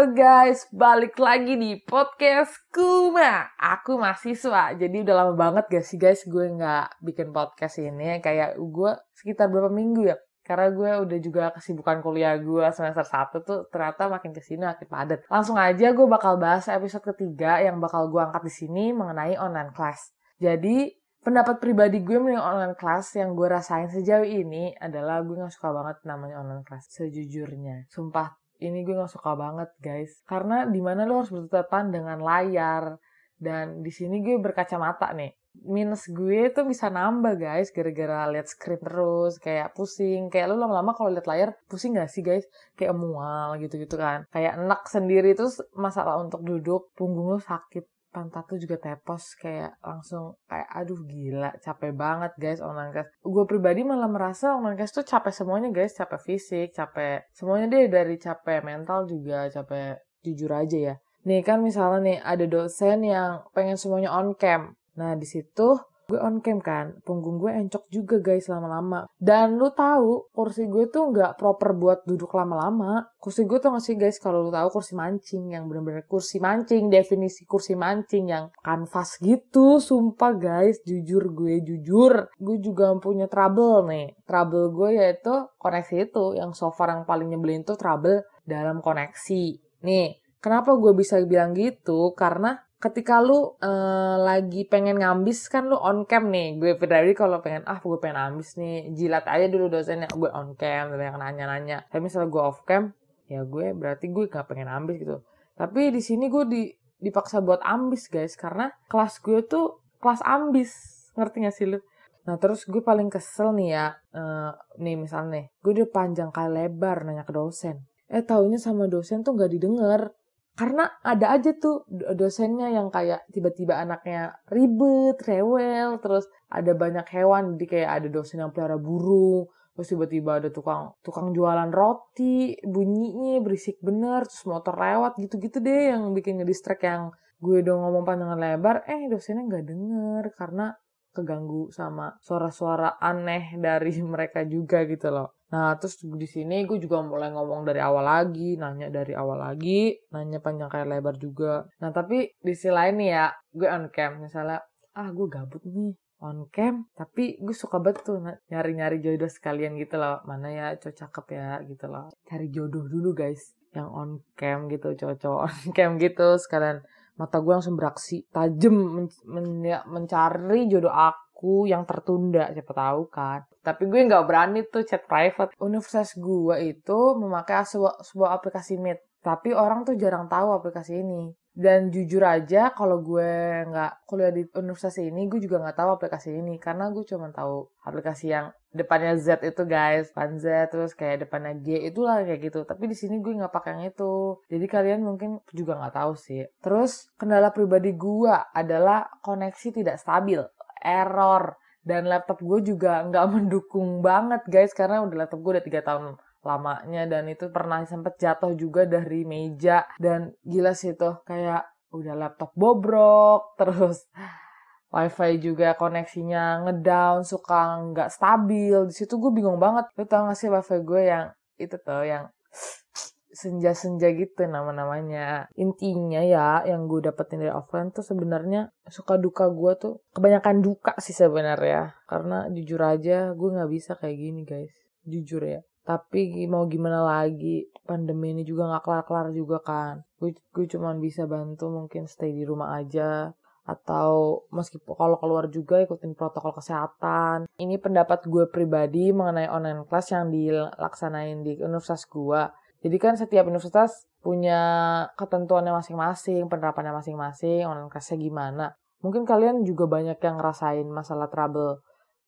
Guys, balik lagi di podcast Kuma. Aku mahasiswa, jadi udah lama banget gak sih guys gue nggak bikin podcast ini. Kayak gue sekitar berapa minggu ya. Karena gue udah juga kesibukan kuliah gue semester 1 tuh ternyata makin ke sini makin padat. Langsung aja gue bakal bahas episode ketiga yang bakal gue angkat di sini mengenai online class. Jadi pendapat pribadi gue mengenai online class yang gue rasain sejauh ini adalah gue gak suka banget namanya online class sejujurnya sumpah ini gue gak suka banget guys. Karena di mana lo harus bertatap dengan layar. Dan di sini gue berkacamata nih. Minus gue tuh bisa nambah guys gara-gara lihat screen terus kayak pusing. Kayak lo lama-lama kalau lihat layar pusing gak sih guys? Kayak mual gitu-gitu kan. Kayak enak sendiri terus masalah untuk duduk punggung lo sakit pantat tuh juga tepos kayak langsung kayak aduh gila capek banget guys class. Gue pribadi malah merasa class tuh capek semuanya guys capek fisik capek semuanya deh dari capek mental juga capek jujur aja ya. Nih kan misalnya nih ada dosen yang pengen semuanya on cam. Nah di situ gue on cam kan punggung gue encok juga guys lama-lama. Dan lu tahu kursi gue tuh nggak proper buat duduk lama-lama. Kursi gue tuh ngasih guys kalau lu tahu kursi mancing yang bener-bener kursi mancing definisi kursi mancing yang kanvas gitu sumpah guys jujur gue jujur. Gue juga punya trouble nih. Trouble gue yaitu koneksi itu yang so far yang paling nyebelin tuh trouble dalam koneksi. Nih Kenapa gue bisa bilang gitu? Karena ketika lu uh, lagi pengen ngambis kan lu on cam nih. Gue pribadi kalau pengen ah gue pengen ngambis nih jilat aja dulu dosennya. Gue on cam yang nanya-nanya. Tapi misalnya gue off cam ya gue berarti gue gak pengen ambis gitu. Tapi di sini gue di dipaksa buat ambis guys. Karena kelas gue tuh kelas ambis. Ngerti gak sih lu? Nah terus gue paling kesel nih ya, uh, nih misalnya gue udah panjang kali lebar nanya ke dosen. Eh taunya sama dosen tuh gak didengar karena ada aja tuh dosennya yang kayak tiba-tiba anaknya ribet, rewel, terus ada banyak hewan, jadi kayak ada dosen yang pelihara burung, terus tiba-tiba ada tukang tukang jualan roti, bunyinya berisik bener, terus motor lewat gitu-gitu deh yang bikin ngedistract yang gue udah ngomong panjang lebar, eh dosennya nggak denger karena keganggu sama suara-suara aneh dari mereka juga gitu loh. Nah, terus di sini gue juga mulai ngomong dari awal lagi, nanya dari awal lagi, nanya panjang kayak lebar juga. Nah, tapi di sisi lain nih ya, gue on cam misalnya, ah gue gabut nih on cam, tapi gue suka banget tuh nyari-nyari jodoh sekalian gitu loh. Mana ya cowok cakep ya gitu loh. Cari jodoh dulu guys, yang on cam gitu, cowok-cowok on cam gitu sekalian mata gue langsung beraksi tajam men men ya, mencari jodoh aku yang tertunda siapa tahu kan. Tapi gue nggak berani tuh chat private. Universitas gue itu memakai sebuah, sebuah aplikasi Meet. Tapi orang tuh jarang tahu aplikasi ini dan jujur aja kalau gue nggak kuliah di universitas ini gue juga nggak tahu aplikasi ini. Karena gue cuma tahu aplikasi yang depannya Z itu guys. Pan Z terus kayak depannya G itulah kayak gitu. Tapi di sini gue nggak pakai yang itu. Jadi kalian mungkin juga nggak tahu sih. Terus kendala pribadi gue adalah koneksi tidak stabil. Error. Dan laptop gue juga nggak mendukung banget guys. Karena udah laptop gue udah tiga tahun lamanya dan itu pernah sempet jatuh juga dari meja. Dan gila sih tuh kayak udah laptop bobrok terus wifi juga koneksinya ngedown suka nggak stabil. Di situ gue bingung banget. Lu tau gak sih wifi gue yang itu tuh yang senja-senja gitu nama-namanya. Intinya ya yang gue dapetin dari offline tuh sebenarnya suka duka gue tuh kebanyakan duka sih sebenarnya. Karena jujur aja gue nggak bisa kayak gini guys. Jujur ya tapi mau gimana lagi pandemi ini juga nggak kelar-kelar juga kan gue gue cuma bisa bantu mungkin stay di rumah aja atau meskipun kalau keluar juga ikutin protokol kesehatan. Ini pendapat gue pribadi mengenai online class yang dilaksanain di universitas gue. Jadi kan setiap universitas punya ketentuannya masing-masing, penerapannya masing-masing, online classnya gimana. Mungkin kalian juga banyak yang ngerasain masalah trouble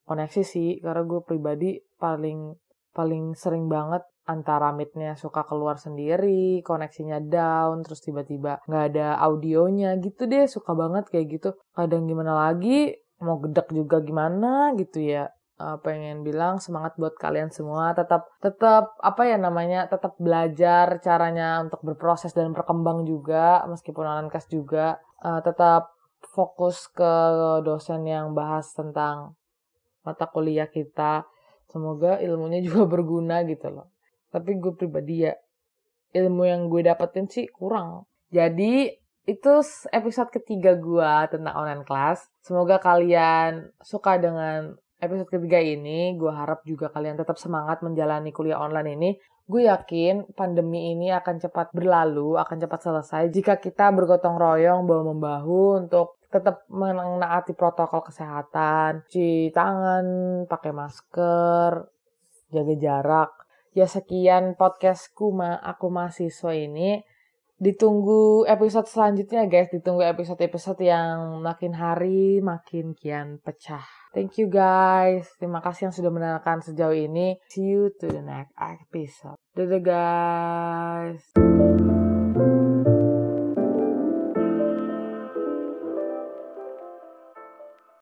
koneksi sih, karena gue pribadi paling paling sering banget antara midnya suka keluar sendiri, koneksinya down, terus tiba-tiba nggak ada audionya gitu deh, suka banget kayak gitu. Kadang gimana lagi, mau gedek juga gimana gitu ya. Uh, pengen bilang semangat buat kalian semua tetap tetap apa ya namanya tetap belajar caranya untuk berproses dan berkembang juga meskipun class juga uh, tetap fokus ke dosen yang bahas tentang mata kuliah kita semoga ilmunya juga berguna gitu loh tapi gue pribadi ya ilmu yang gue dapetin sih kurang. Jadi itu episode ketiga gue tentang online class. Semoga kalian suka dengan episode ketiga ini. Gue harap juga kalian tetap semangat menjalani kuliah online ini. Gue yakin pandemi ini akan cepat berlalu, akan cepat selesai jika kita bergotong royong bahu-membahu untuk tetap menaati protokol kesehatan, cuci tangan, pakai masker, jaga jarak. Ya sekian podcast Kuma, aku mahasiswa ini. Ditunggu episode selanjutnya guys, ditunggu episode-episode yang makin hari makin kian pecah. Thank you guys. Terima kasih yang sudah mendengarkan sejauh ini. See you to the next episode. Dadah guys.